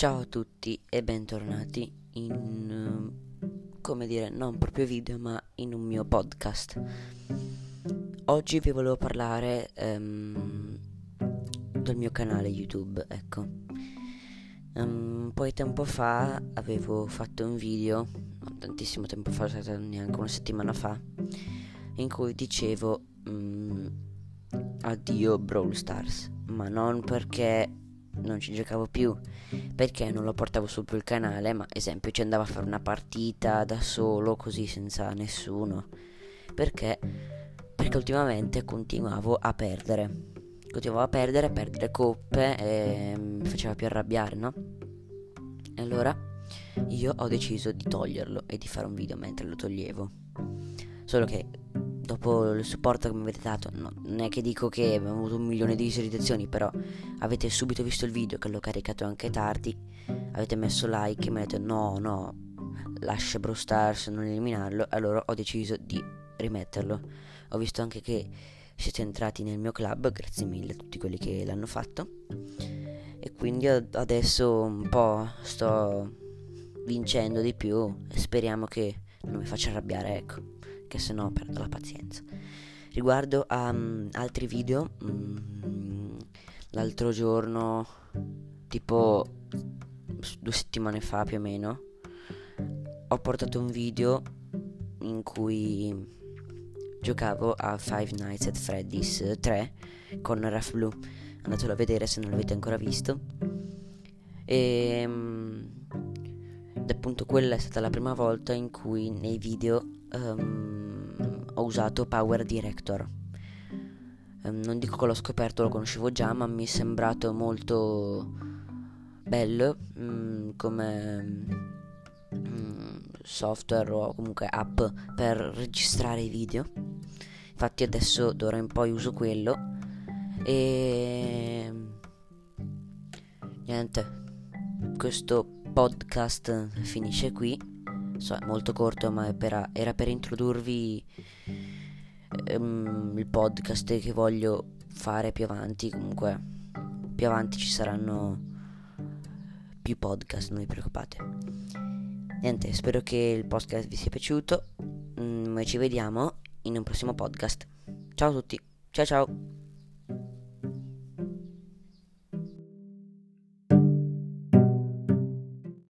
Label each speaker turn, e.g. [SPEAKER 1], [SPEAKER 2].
[SPEAKER 1] Ciao a tutti e bentornati in, uh, come dire, non proprio video, ma in un mio podcast. Oggi vi volevo parlare um, del mio canale YouTube, ecco. Um, un po' di tempo fa avevo fatto un video, tantissimo tempo fa, neanche una settimana fa, in cui dicevo um, addio Brawl Stars, ma non perché non ci giocavo più perché non lo portavo su più il canale, ma esempio ci andavo a fare una partita da solo così senza nessuno. Perché? Perché ultimamente continuavo a perdere. Continuavo a perdere, a perdere coppe e mi faceva più arrabbiare, no? E allora io ho deciso di toglierlo e di fare un video mentre lo toglievo. Solo che dopo il supporto che mi avete dato, no, non è che dico che abbiamo avuto un milione di visualizzazioni, però avete subito visto il video che l'ho caricato anche tardi, avete messo like e mi avete detto no, no, lascia Bro Stars, non eliminarlo, allora ho deciso di rimetterlo. Ho visto anche che siete entrati nel mio club, grazie mille a tutti quelli che l'hanno fatto. E quindi adesso un po' sto vincendo di più e speriamo che non mi faccia arrabbiare, ecco che se no perdo la pazienza. Riguardo a um, altri video, um, l'altro giorno, tipo due settimane fa più o meno, ho portato un video in cui giocavo a Five Nights at Freddy's 3 con Raf Blue. Andatelo a vedere se non l'avete ancora visto. E um, appunto quella è stata la prima volta in cui nei video um, ho usato Power Director. Um, non dico che l'ho scoperto, lo conoscevo già, ma mi è sembrato molto bello um, come um, software o comunque app per registrare i video. Infatti adesso d'ora in poi uso quello e niente. Questo podcast finisce qui so, è molto corto, ma per, era per introdurvi um, il podcast che voglio fare più avanti. Comunque, più avanti ci saranno più podcast, non vi preoccupate. Niente, spero che il podcast vi sia piaciuto. Mm, ci vediamo in un prossimo podcast. Ciao a tutti, ciao ciao.